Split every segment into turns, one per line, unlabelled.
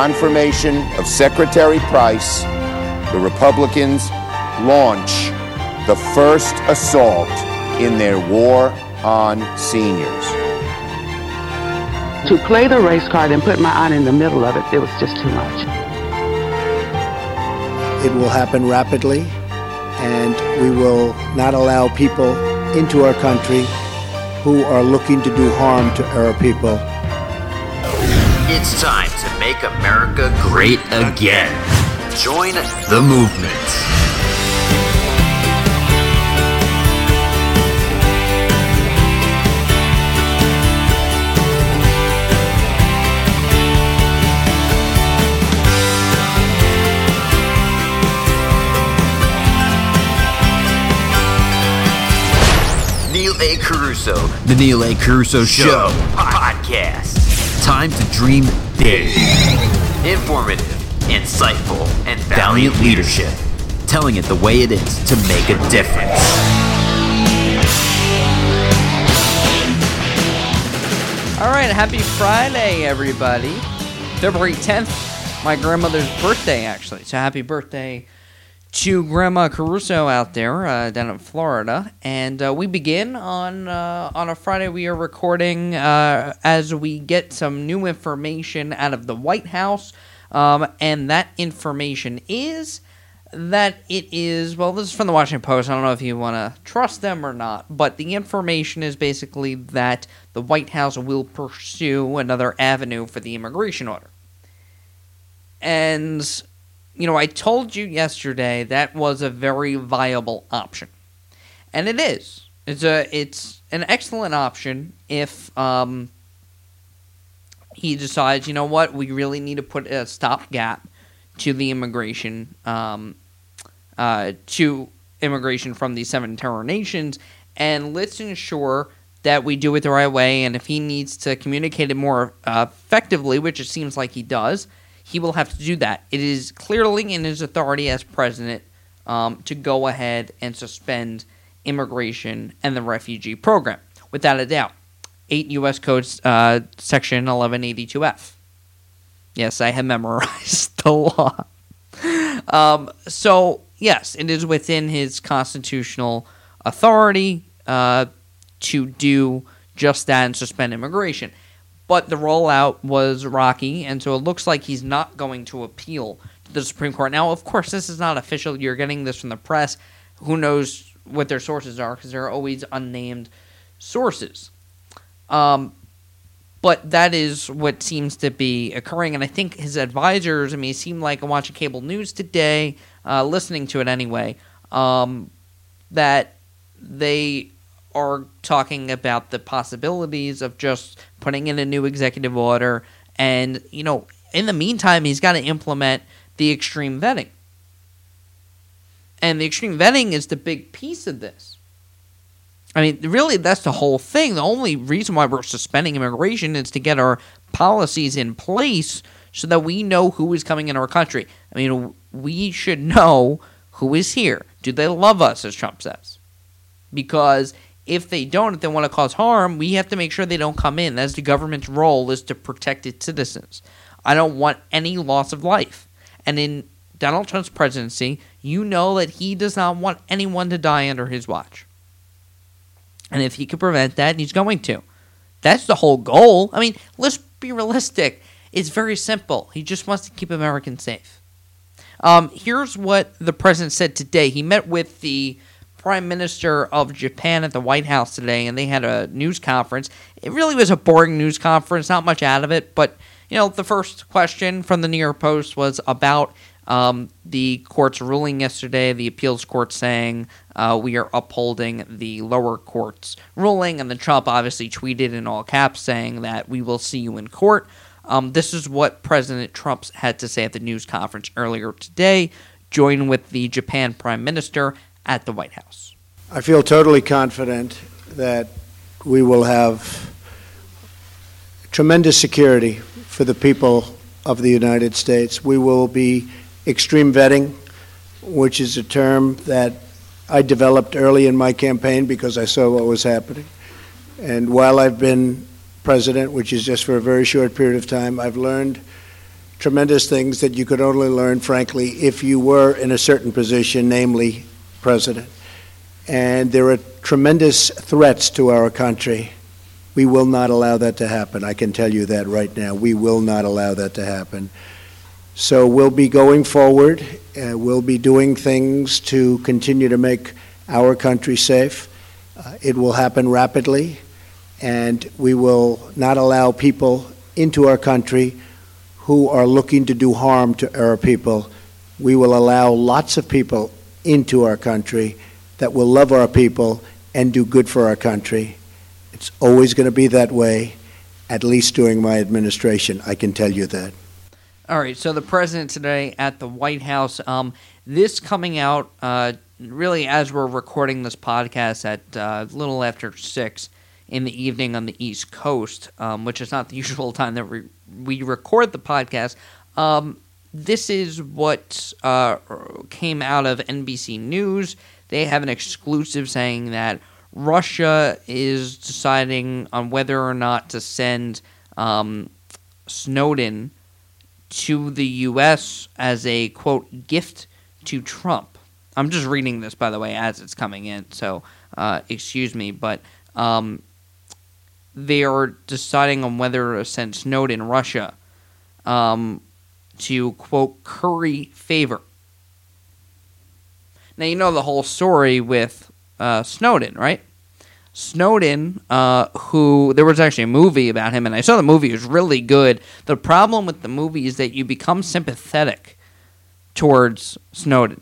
confirmation of Secretary Price, the Republicans launch the first assault in their war on seniors.
To play the race card and put my aunt in the middle of it, it was just too much.
It will happen rapidly, and we will not allow people into our country who are looking to do harm to our people.
It's time to make America great again. Join the movement. Neil A. Carousso, The Neil A. Carousso Show, podcast. Time to dream big. Informative, insightful, and valiant leadership. Telling it the way it is to make a difference.
All right, happy Friday, everybody. February 10th, my grandmother's birthday, actually. So happy birthday to Grandma Carousso out there uh, down in Florida. And uh, we begin on uh, on a Friday. We are recording uh, as we get some new information out of the White House. Um, and that information is that it is well this is from the washington post i don't know if you want to trust them or not but the information is basically that the white house will pursue another avenue for the immigration order and you know i told you yesterday that was a very viable option. And it is. It's a it's an excellent option if um, he decides you know what we really need to put a stopgap to the immigration um, uh, to immigration from these seven terror nations, and let's ensure that we do it the right way. And if he needs to communicate it more uh, effectively, which it seems like he does, he will have to do that. It is clearly in his authority as president um, to go ahead and suspend immigration and the refugee program, without a doubt. 8 U.S. Code uh, Section 1182F. Yes, I have memorized the law. Um, so, yes, it is within his constitutional authority uh, to do just that and suspend immigration. But the rollout was rocky, and so it looks like he's not going to appeal to the Supreme Court. Now, of course, this is not official. You're getting this from the press. Who knows what their sources are because they're always unnamed sources. Um, but that is what seems to be occurring. And I think his advisors, I mean, it seemed like I'm watching cable news today, uh, listening to it anyway, um, that they are talking about the possibilities of just putting in a new executive order. And, you know, in the meantime, he's got to implement the extreme vetting. And the extreme vetting is the big piece of this. I mean, really, that's the whole thing. The only reason why we're suspending immigration is to get our policies in place so that we know who is coming in our country. I mean, we should know who is here. Do they love us, as Trump says? Because if they don't, if they want to cause harm, we have to make sure they don't come in. That's the government's role is to protect its citizens. I don't want any loss of life. And in Donald Trump's presidency, you know that he does not want anyone to die under his watch. And if he could prevent that, he's going to. That's the whole goal. I mean, let's be realistic. It's very simple. He just wants to keep Americans safe. Um, here's what the president said today. He met with the prime minister of Japan at the White House today, and they had a news conference. It really was a boring news conference, not much out of it. But you know, the first question from the New York Post was about um, the court's ruling yesterday, the appeals court saying uh, we are upholding the lower court's ruling, and then Trump obviously tweeted in all caps saying that we will see you in court. Um, this is what President Trump had to say at the news conference earlier today, joined with the Japan Prime Minister at the White House.
I feel totally confident that we will have tremendous security for the people of the United States. We will be extreme vetting, which is a term that I developed early in my campaign because I saw what was happening. And while I've been president, which is just for a very short period of time, I've learned tremendous things that you could only learn, frankly, if you were in a certain position, namely president. And there are tremendous threats to our country. We will not allow that to happen. I can tell you that right now. We will not allow that to happen. So we'll be going forward. Uh, we'll be doing things to continue to make our country safe. Uh, it will happen rapidly, and we will not allow people into our country who are looking to do harm to our people. We will allow lots of people into our country that will love our people and do good for our country. It's always going to be that way, at least during my administration. I can tell you that.
All right. So the president today at the White House. Um, this coming out uh, really as we're recording this podcast at uh, a little after six in the evening on the East Coast, um, which is not the usual time that we we record the podcast. Um, this is what uh, came out of NBC News. They have an exclusive saying that Russia is deciding on whether or not to send um, Snowden to the U.S. as a quote gift to Trump. I'm just reading this, by the way, as it's coming in, so uh, excuse me, but um, they are deciding on whether to send Snowden to Russia um, to quote curry favor. Now you know the whole story with uh, Snowden, right? Snowden, uh, who there was actually a movie about him, and I saw the movie; it was really good. The problem with the movie is that you become sympathetic towards Snowden,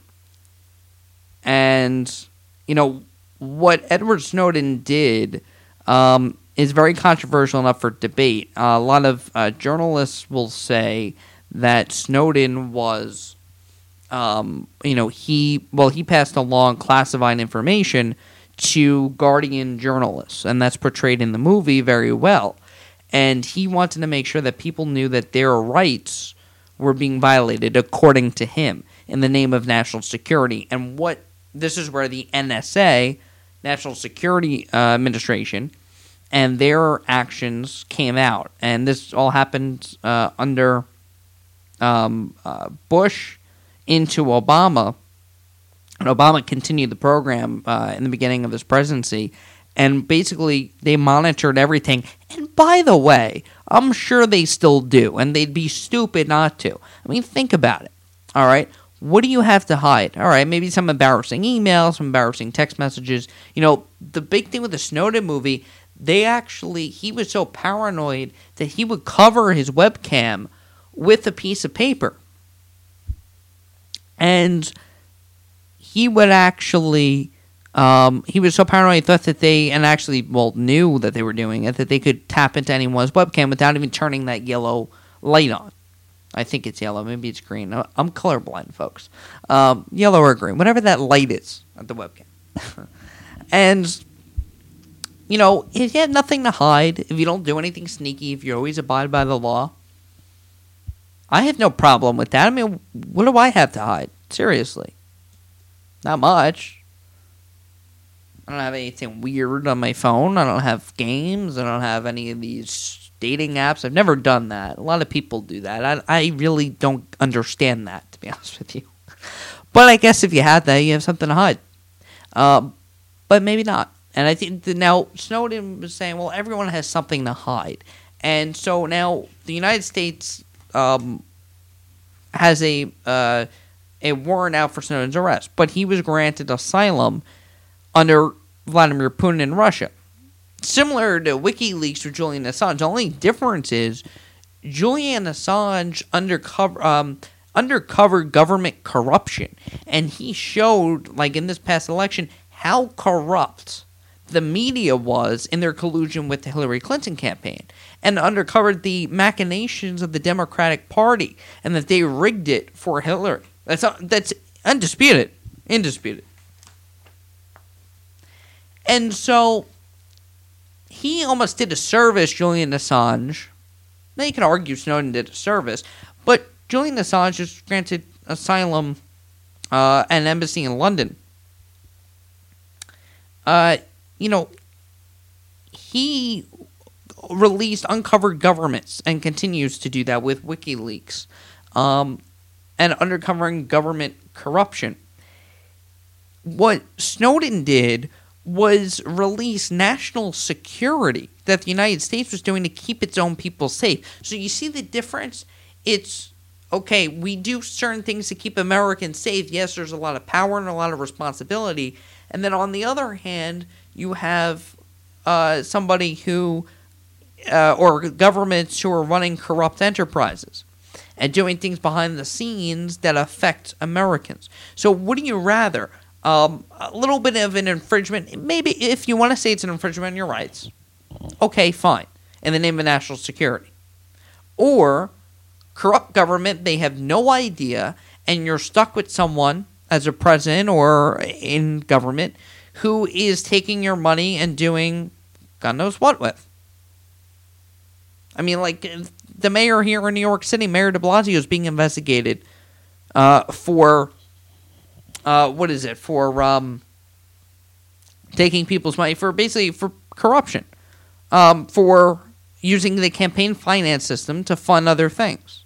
and you know what Edward Snowden did um, is very controversial enough for debate. Uh, a lot of uh, journalists will say that Snowden was, um, you know, he well he passed along classified information to Guardian journalists, and that's portrayed in the movie very well. And he wanted to make sure that people knew that their rights were being violated, according to him, in the name of national security. And what this is where the NSA, National Security uh, Administration, and their actions came out. And this all happened uh, under um, uh, Bush into Obama and Obama continued the program uh, in the beginning of his presidency, and basically they monitored everything. And by the way, I'm sure they still do, and they'd be stupid not to. I mean, think about it. All right, what do you have to hide? All right, maybe some embarrassing emails, some embarrassing text messages. You know, the big thing with the Snowden movie, they actually he was so paranoid that he would cover his webcam with a piece of paper. And he would actually um, he was so paranoid he thought that they and actually well knew that they were doing it that they could tap into anyone's webcam without even turning that yellow light on. I think it's yellow, maybe it's green. I'm colorblind, folks. Um, yellow or green, whatever that light is at the webcam. and you know, if you have nothing to hide, if you don't do anything sneaky, if you always abide by the law, I have no problem with that. I mean, what do I have to hide? Seriously. Not much. I don't have anything weird on my phone. I don't have games. I don't have any of these dating apps. I've never done that. A lot of people do that. I, I really don't understand that, to be honest with you. But I guess if you had that, you have something to hide. Um, but maybe not. And I think now Snowden was saying, well, everyone has something to hide. And so now the United States um, has a. Uh, a warrant out for Snowden's arrest, but he was granted asylum under Vladimir Putin in Russia. Similar to WikiLeaks with Julian Assange, the only difference is Julian Assange undercover um, undercover government corruption, and he showed, like in this past election, how corrupt the media was in their collusion with the Hillary Clinton campaign, and uncovered the machinations of the Democratic Party, and that they rigged it for Hillary. That's that's undisputed, indisputed. And so he almost did a service, Julian Assange. Now you can argue Snowden did a service, but Julian Assange was granted asylum uh, an embassy in London. Uh, you know, he released uncovered governments and continues to do that with WikiLeaks um, and undercovering government corruption. What Snowden did was release national security that the United States was doing to keep its own people safe. So you see the difference? It's okay, we do certain things to keep Americans safe. Yes, there's a lot of power and a lot of responsibility. And then on the other hand, you have uh, somebody who, uh, or governments who are running corrupt enterprises and doing things behind the scenes that affect Americans. So, would you rather? Um, a little bit of an infringement, maybe if you want to say it's an infringement on your rights, okay, fine, in the name of national security. Or corrupt government, they have no idea, and you're stuck with someone as a president or in government who is taking your money and doing God knows what with. I mean, like the mayor here in New York City, Mayor De Blasio, is being investigated uh, for uh, what is it for um, taking people's money for basically for corruption, um, for using the campaign finance system to fund other things.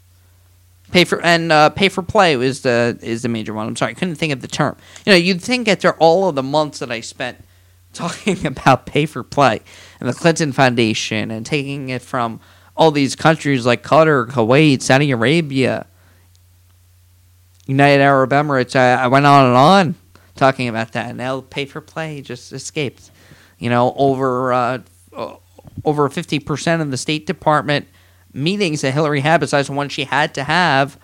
Pay for and uh, pay for play is the is the major one. I'm sorry, I couldn't think of the term. You know, you'd think after all of the months that I spent talking about pay for play and the Clinton Foundation and taking it from all these countries like Qatar, Kuwait, Saudi Arabia, United Arab Emirates. I, I went on and on talking about that. And now pay for play just escaped. You know, over uh, over fifty percent of the State Department meetings that Hillary had, besides the one she had to have,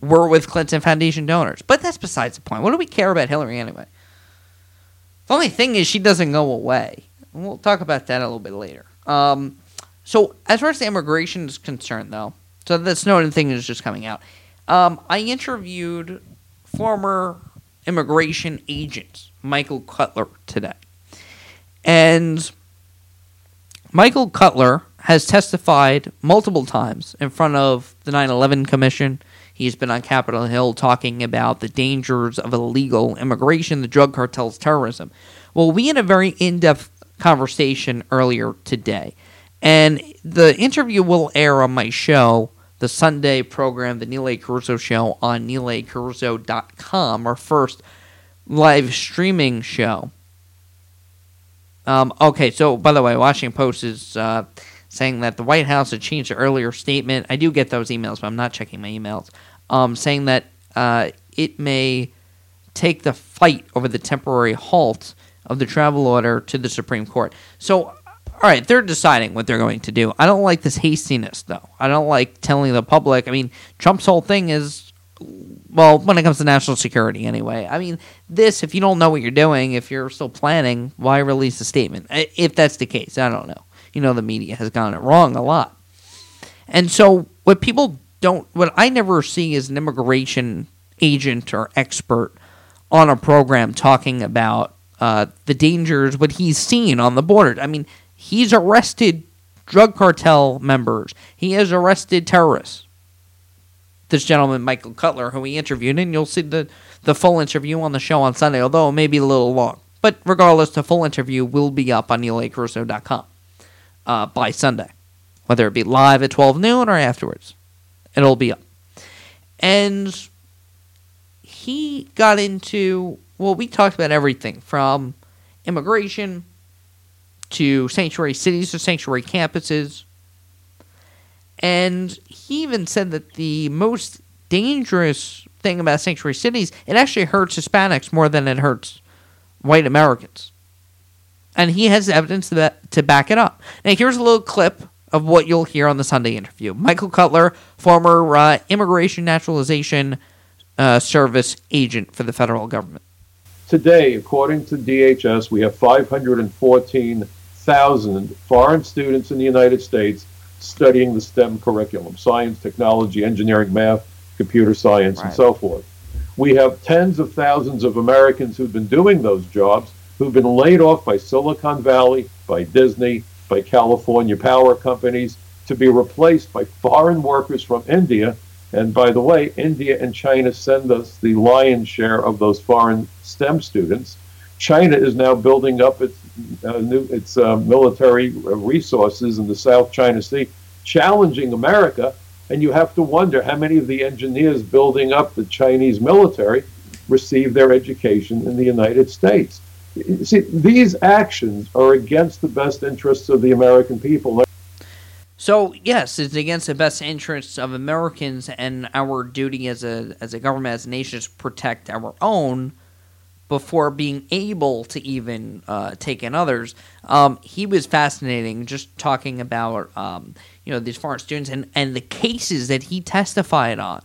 were with Clinton Foundation donors. But that's besides the point. What do we care about Hillary anyway? The only thing is she doesn't go away. We'll talk about that a little bit later. Um, so as far as the immigration is concerned, though, so the Snowden thing is just coming out. Um, I interviewed former immigration agent Michael Cutler today, and Michael Cutler has testified multiple times in front of the 9 11 Commission. He's been on Capitol Hill talking about the dangers of illegal immigration, the drug cartels, terrorism. Well, we had a very in depth conversation earlier today, and the interview will air on my show, the Sunday program, the Neil A. Carousso Show, on neilacarousso.com, our first live streaming show. Um, okay, so by the way, Washington Post is uh, saying that the White House had changed the earlier statement. I do get those emails, but I'm not checking my emails. Um, saying that uh, it may take the fight over the temporary halt of the travel order to the Supreme Court. So, all right, they're deciding what they're going to do. I don't like this hastiness, though. I don't like telling the public. I mean, Trump's whole thing is, well, when it comes to national security, anyway. I mean, this, if you don't know what you're doing, if you're still planning, why release a statement? If that's the case, I don't know you know the media has gotten it wrong a lot. And so what people don't what I never see is an immigration agent or expert on a program talking about uh, the dangers what he's seen on the border. I mean, he's arrested drug cartel members. He has arrested terrorists. This gentleman, Michael Cutler, who we interviewed, and you'll see the, the full interview on the show on Sunday, although it may be a little long. But regardless, the full interview will be up on neilacarousso.com uh, by Sunday, whether it be live at 12 noon or afterwards. It'll be up. And he got into, well, we talked about everything from immigration to sanctuary cities to sanctuary campuses. And he even said that the most dangerous thing about sanctuary cities, it actually hurts Hispanics more than it hurts white Americans and he has evidence to, to back it up. Now, here's a little clip of what you'll hear on the Sunday interview. Michael Cutler, former uh, Immigration Naturalization uh, Service agent for the federal government.
Today, according to DHS, we have 514,000 foreign students in the United States studying the STEM curriculum science, technology, engineering, math, computer science, right. and so forth. We have tens of thousands of Americans who've been doing those jobs who've been laid off by Silicon Valley, by Disney, by California power companies to be replaced by foreign workers from India. And by the way, India and China send us the lion's share of those foreign STEM students. China is now building up its uh, new its uh, military resources in the South China Sea, challenging America. And you have to wonder how many of the engineers building up the Chinese military received their education in the United States. See, these actions are against the best interests of the American people.
So yes, it's against the best interests of Americans, and our duty as a as a government, as a nation, is to protect our own before being able to even uh, take in others. Um, he was fascinating, just talking about um, you know these foreign students and and the cases that he testified on,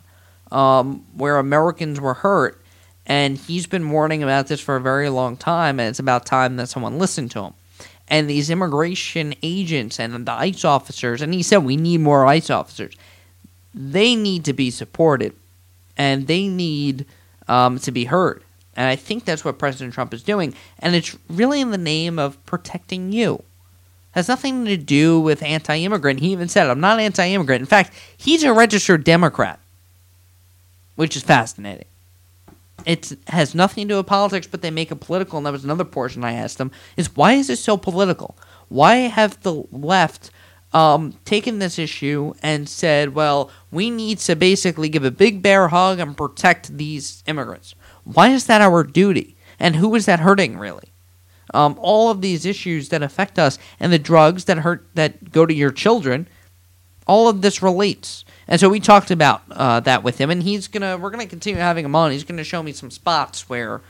um, where Americans were hurt and he's been warning about this for a very long time, and it's about time that someone listened to him. And these immigration agents and the ICE officers, and he said we need more ICE officers. They need to be supported, and they need um, to be heard. And I think that's what President Trump is doing. And it's really in the name of protecting you. It has nothing to do with anti immigrant. He even said, I'm not anti immigrant. In fact, he's a registered Democrat, which is fascinating it has nothing to do with politics, but they make it political. And that was another portion I asked them: is why is it so political? Why have the left um, taken this issue and said, well, we need to basically give a big bear hug and protect these immigrants? Why is that our duty? And who is that hurting really? Um, all of these issues that affect us and the drugs that hurt that go to your children, all of this relates. And so we talked about uh, that with him, and he's gonna. We're gonna continue having him on. He's gonna show me some spots where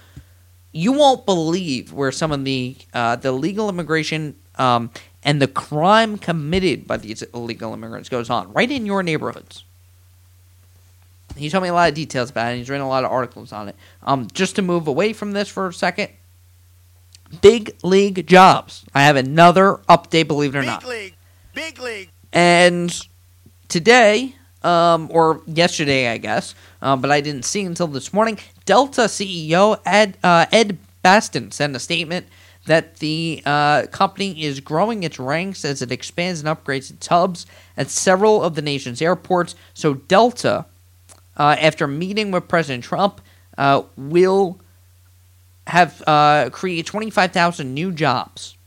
you won't believe where some of the uh, the legal immigration um, and the crime committed by these illegal immigrants goes on right in your neighborhoods. He told me a lot of details about it. He's written a lot of articles on it. Um, just to move away from this for a second, big league jobs. I have another update. Believe it or
big
not,
big league, big league.
And today, um, or yesterday, I guess, um, but I didn't see until this morning. Delta CEO Ed, uh, Ed Bastian sent a statement that the uh, company is growing its ranks as it expands and upgrades its hubs at several of the nation's airports. So, Delta, uh, after meeting with President Trump, uh, will have uh, create 25,000 new jobs.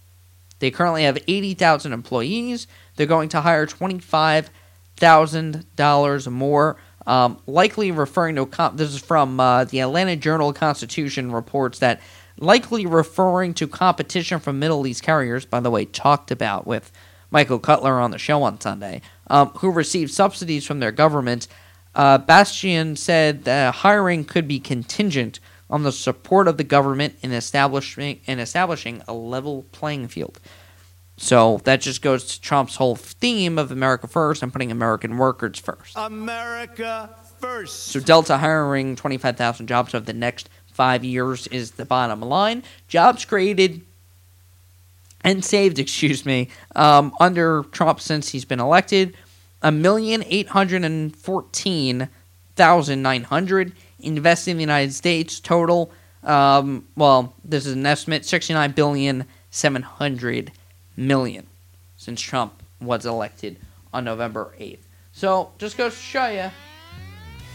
They currently have 80,000 employees. They're going to hire 25 thousand dollars more. Um, likely referring to comp- this is from uh, the Atlanta Journal Constitution reports that likely referring to competition from Middle East carriers. By the way, talked about with Michael Cutler on the show on Sunday, um, who received subsidies from their government. Uh, Bastian said that hiring could be contingent on the support of the government in establishing in establishing a level playing field. So that just goes to Trump's whole theme of America first and putting American workers first.
America first.
So Delta hiring 25,000 jobs over the next five years is the bottom line. Jobs created and saved, excuse me, um, under Trump since he's been elected, a million eight hundred and fourteen thousand nine hundred invested in the United States total. Um, well, this is an estimate: sixty-nine billion seven hundred million since Trump was elected on November 8th. So just goes to show you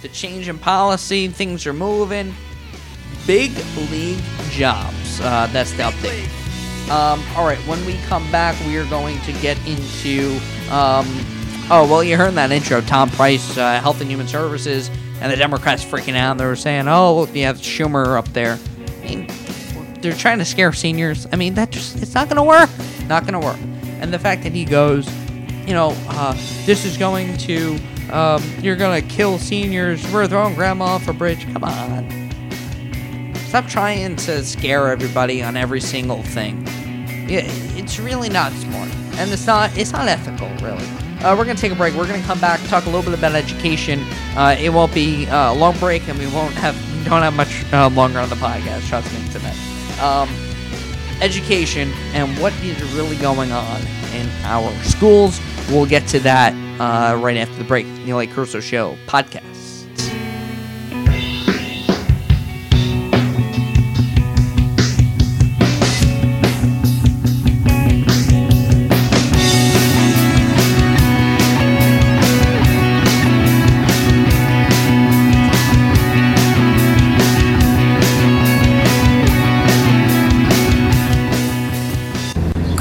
the change in policy, things are moving. Big league jobs. Uh, that's the update. Um, all right, when we come back, we are going to get into. Um, oh, well, you heard that intro. Tom Price, uh, Health and Human Services, and the Democrats freaking out. They were saying, oh, you have Schumer up there. I mean, they're trying to scare seniors. I mean, that just, it's not going to work. Not going to work. And the fact that he goes, you know, uh, this is going to, um, you're going to kill seniors. We're throwing grandma off a bridge. Come on. Stop trying to scare everybody on every single thing. it's really not smart, and it's not it's not ethical, really. Uh, we're gonna take a break. We're gonna come back, talk a little bit about education. Uh, it won't be uh, a long break, and we won't have don't have much uh, longer on the podcast. Trust me, tonight. Um, education and what is really going on in our schools. We'll get to that uh, right after the break. Neil A. Carousso Show podcast.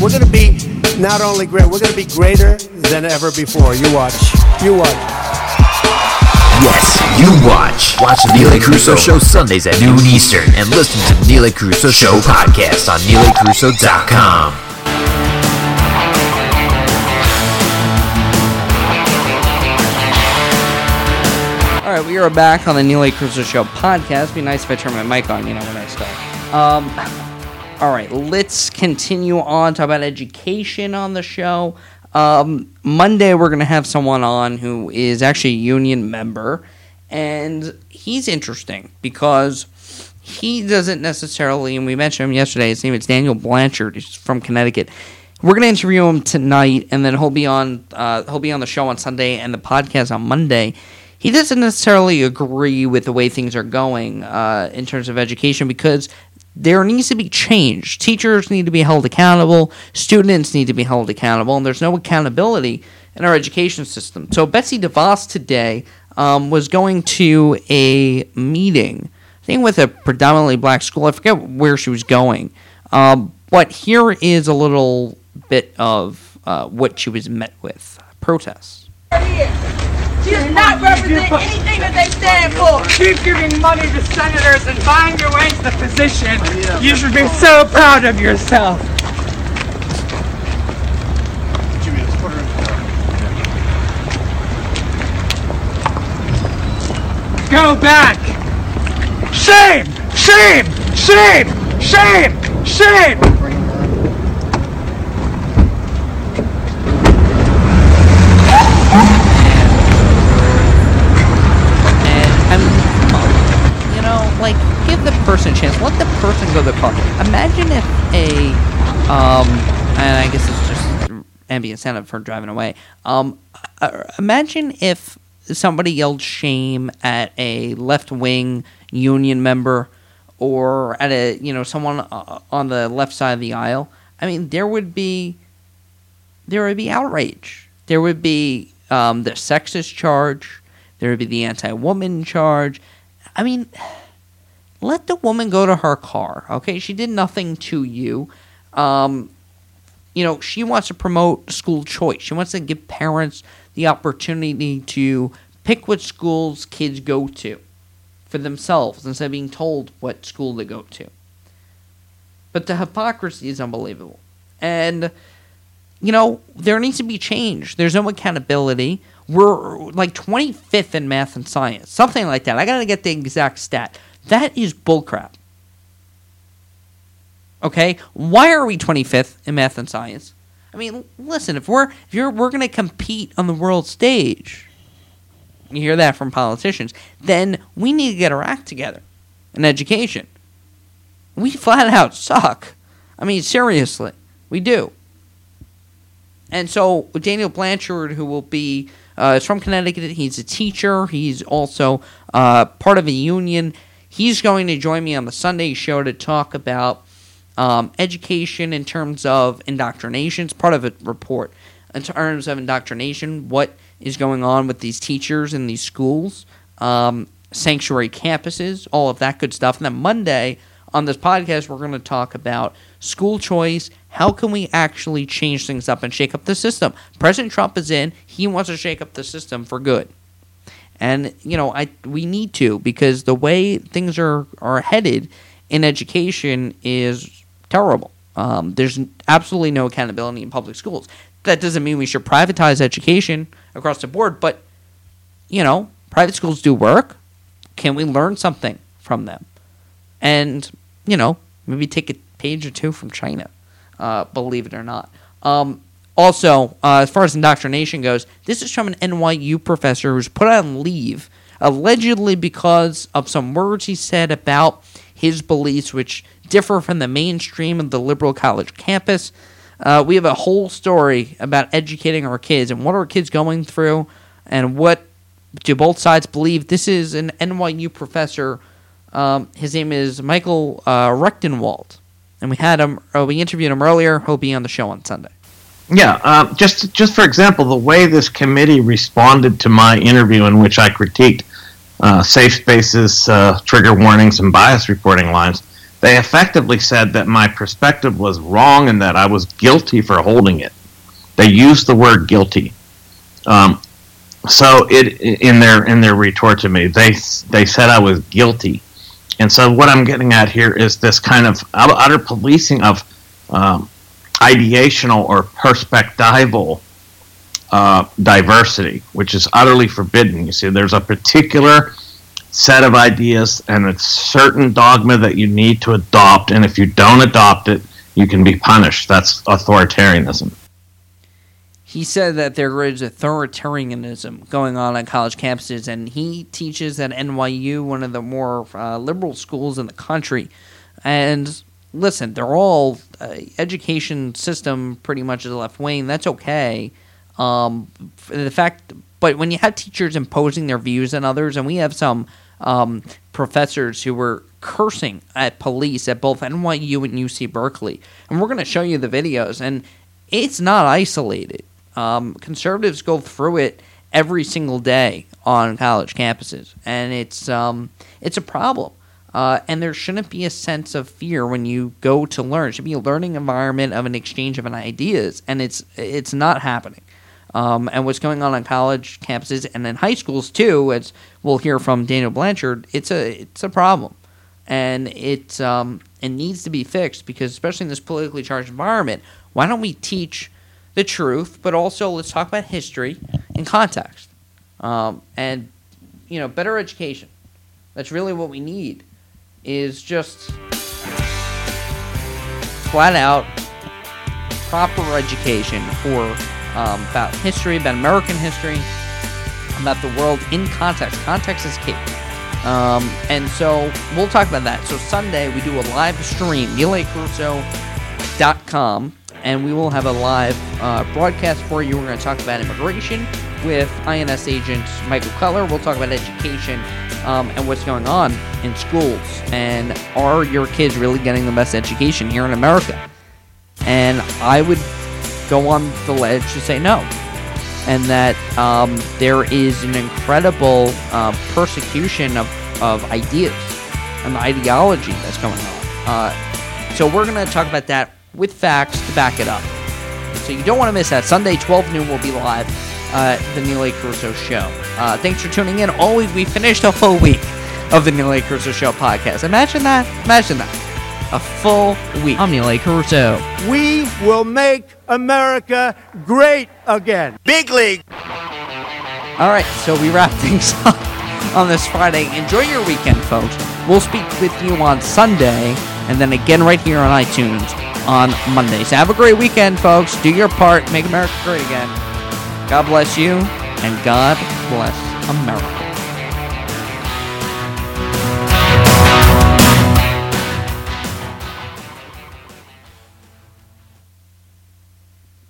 We're going to be not only great, we're going to be greater than ever before. You watch. You watch.
Yes, you watch. Watch the Neil A. Carousso Show Sundays at noon Eastern and listen to the Neil A. Carousso Show podcast on NeilACarousso.com.
All right, we are back on the Neil A. Carousso Show podcast. Be nice if I turn my mic on, you know, when I start. Um, all right, let's continue on talk about education on the show. Um, Monday, we're going to have someone on who is actually a union member, and he's interesting because he doesn't necessarily, and we mentioned him yesterday. His name is Daniel Blanchard. He's from Connecticut. We're going to interview him tonight, and then he'll be on. Uh, he'll be on the show on Sunday and the podcast on Monday. He doesn't necessarily agree with the way things are going uh, in terms of education because there needs to be change. Teachers need to be held accountable. Students need to be held accountable, and there's no accountability in our education system. So Betsy DeVos today um, was going to a meeting, I think with a predominantly black school. I forget where she was going, um, but here is a little bit of uh, what she was met with: protests.
She does not represent anything that they stand for.
Keep giving money to senators and buying your way to the position. You should be so proud of yourself. Go back. Shame! Shame! Shame! Shame! Shame!
And I mean, come on. You know, like give the person a chance. Let the person go to the car. Imagine if a, um, and I guess it's just ambient sound for driving away. Um, uh, imagine if somebody yelled shame at a left wing union member or at a you know someone uh, on the left side of the aisle. I mean, there would be there would be outrage. There would be um, the sexist charge. There would be the anti-woman charge. I mean, let the woman go to her car. Okay, she did nothing to you. Um, you know, she wants to promote school choice. She wants to give parents the opportunity to pick what schools kids go to for themselves instead of being told what school to go to. But the hypocrisy is unbelievable. And, you know, there needs to be change. There's no accountability. We're like 25th in math and science, something like that. I got to get the exact stat. That is bullcrap. Okay? Why are we 25th in math and science? I mean, listen, if we're if you're we're going to compete on the world stage, you hear that from politicians, then we need to get our act together in education. We flat out suck. I mean, seriously, we do. And so Daniel Blanchard, who will be uh, is from Connecticut, he's a teacher. He's also uh, part of a union. He's going to join me on the Sunday show to talk about um, education in terms of indoctrination. It's part of a report in terms of indoctrination. What is going on with these teachers in these schools, um, sanctuary campuses, all of that good stuff. And then Monday on this podcast, we're going to talk about school choice. How can we actually change things up and shake up the system? President Trump is in. He wants to shake up the system for good. And you know, I we need to because the way things are are headed in education is terrible. Um, there's absolutely no accountability in public schools. That doesn't mean we should privatize education across the board, but you know, private schools do work. Can we learn something from them? And you know, Maybe take a page or two from China, uh, believe it or not. Um, also, uh, as far as indoctrination goes, this is from an NYU professor who's put on leave allegedly because of some words he said about his beliefs, which differ from the mainstream of the liberal college campus. Uh, we have a whole story about educating our kids and what our kids going through and what do both sides believe. This is an NYU professor. Um, his name is Michael uh, Rectenwald, and we had him. Uh, we interviewed him earlier. He'll be on the show on Sunday.
Yeah, uh, just just for example, the way this committee responded to my interview in which I critiqued uh, safe spaces, uh, trigger warnings, and bias reporting lines, they effectively said that my perspective was wrong and that I was guilty for holding it. They used the word guilty. Um, so it in their in their retort to me, they they said I was guilty, and so what I'm getting at here is this kind of utter policing of um, ideational or perspectival uh, diversity, which is utterly forbidden. You see, there's a particular set of ideas and a certain dogma that you need to adopt, and if you don't adopt it, you can be punished. That's authoritarianism.
He said that there is authoritarianism going on on college campuses, and he teaches at NYU, one of the more uh, liberal schools in the country. And listen, they're all uh, education system pretty much is left wing. That's okay. Um, the fact, but when you have teachers imposing their views on others, and we have some um, professors who were cursing at police at both NYU and UC Berkeley, and we're going to show you the videos, and it's not isolated. Um, conservatives go through it every single day on college campuses, and it's um, it's a problem. Uh, and there shouldn't be a sense of fear when you go to learn. It should be a learning environment of an exchange of an ideas, and it's it's not happening. Um, and what's going on on college campuses and in high schools too, as we'll hear from Daniel Blanchard, it's a it's a problem, and it um, it needs to be fixed because especially in this politically charged environment, why don't we teach the truth, but also let's talk about history and context, um, and you know better education. That's really what we need is just flat out proper education for um, about history, about American history, about the world in context. Context is key. Um, and so we'll talk about that. So Sunday we do a live stream, NeilACarousso.com, and we will have a live uh, broadcast for you. We're going to talk about immigration with INS agent Michael Cutler. We'll talk about education um, and what's going on in schools. And are your kids really getting the best education here in America? And I would go on the ledge to say no. And that um, there is an incredible uh, persecution of, of ideas and the ideology that's going on. Uh, so we're going to talk about that with facts to back it up. So you don't want to miss that. Sunday, 12 noon, will be live uh, the Neil A. Carousso Show. Uh, thanks for tuning in. All week, we finished a full week of the Neil A. Carousso Show podcast. Imagine that. Imagine that. A full week. I'm Neil A. Carousso.
We will make America great again. Big league.
All right, so we wrap things up on this Friday. Enjoy your weekend, folks. We'll speak with you on Sunday and then again right here on iTunes on Monday. So have a great weekend, folks. Do your part. Make America great again. God bless you, and God bless America.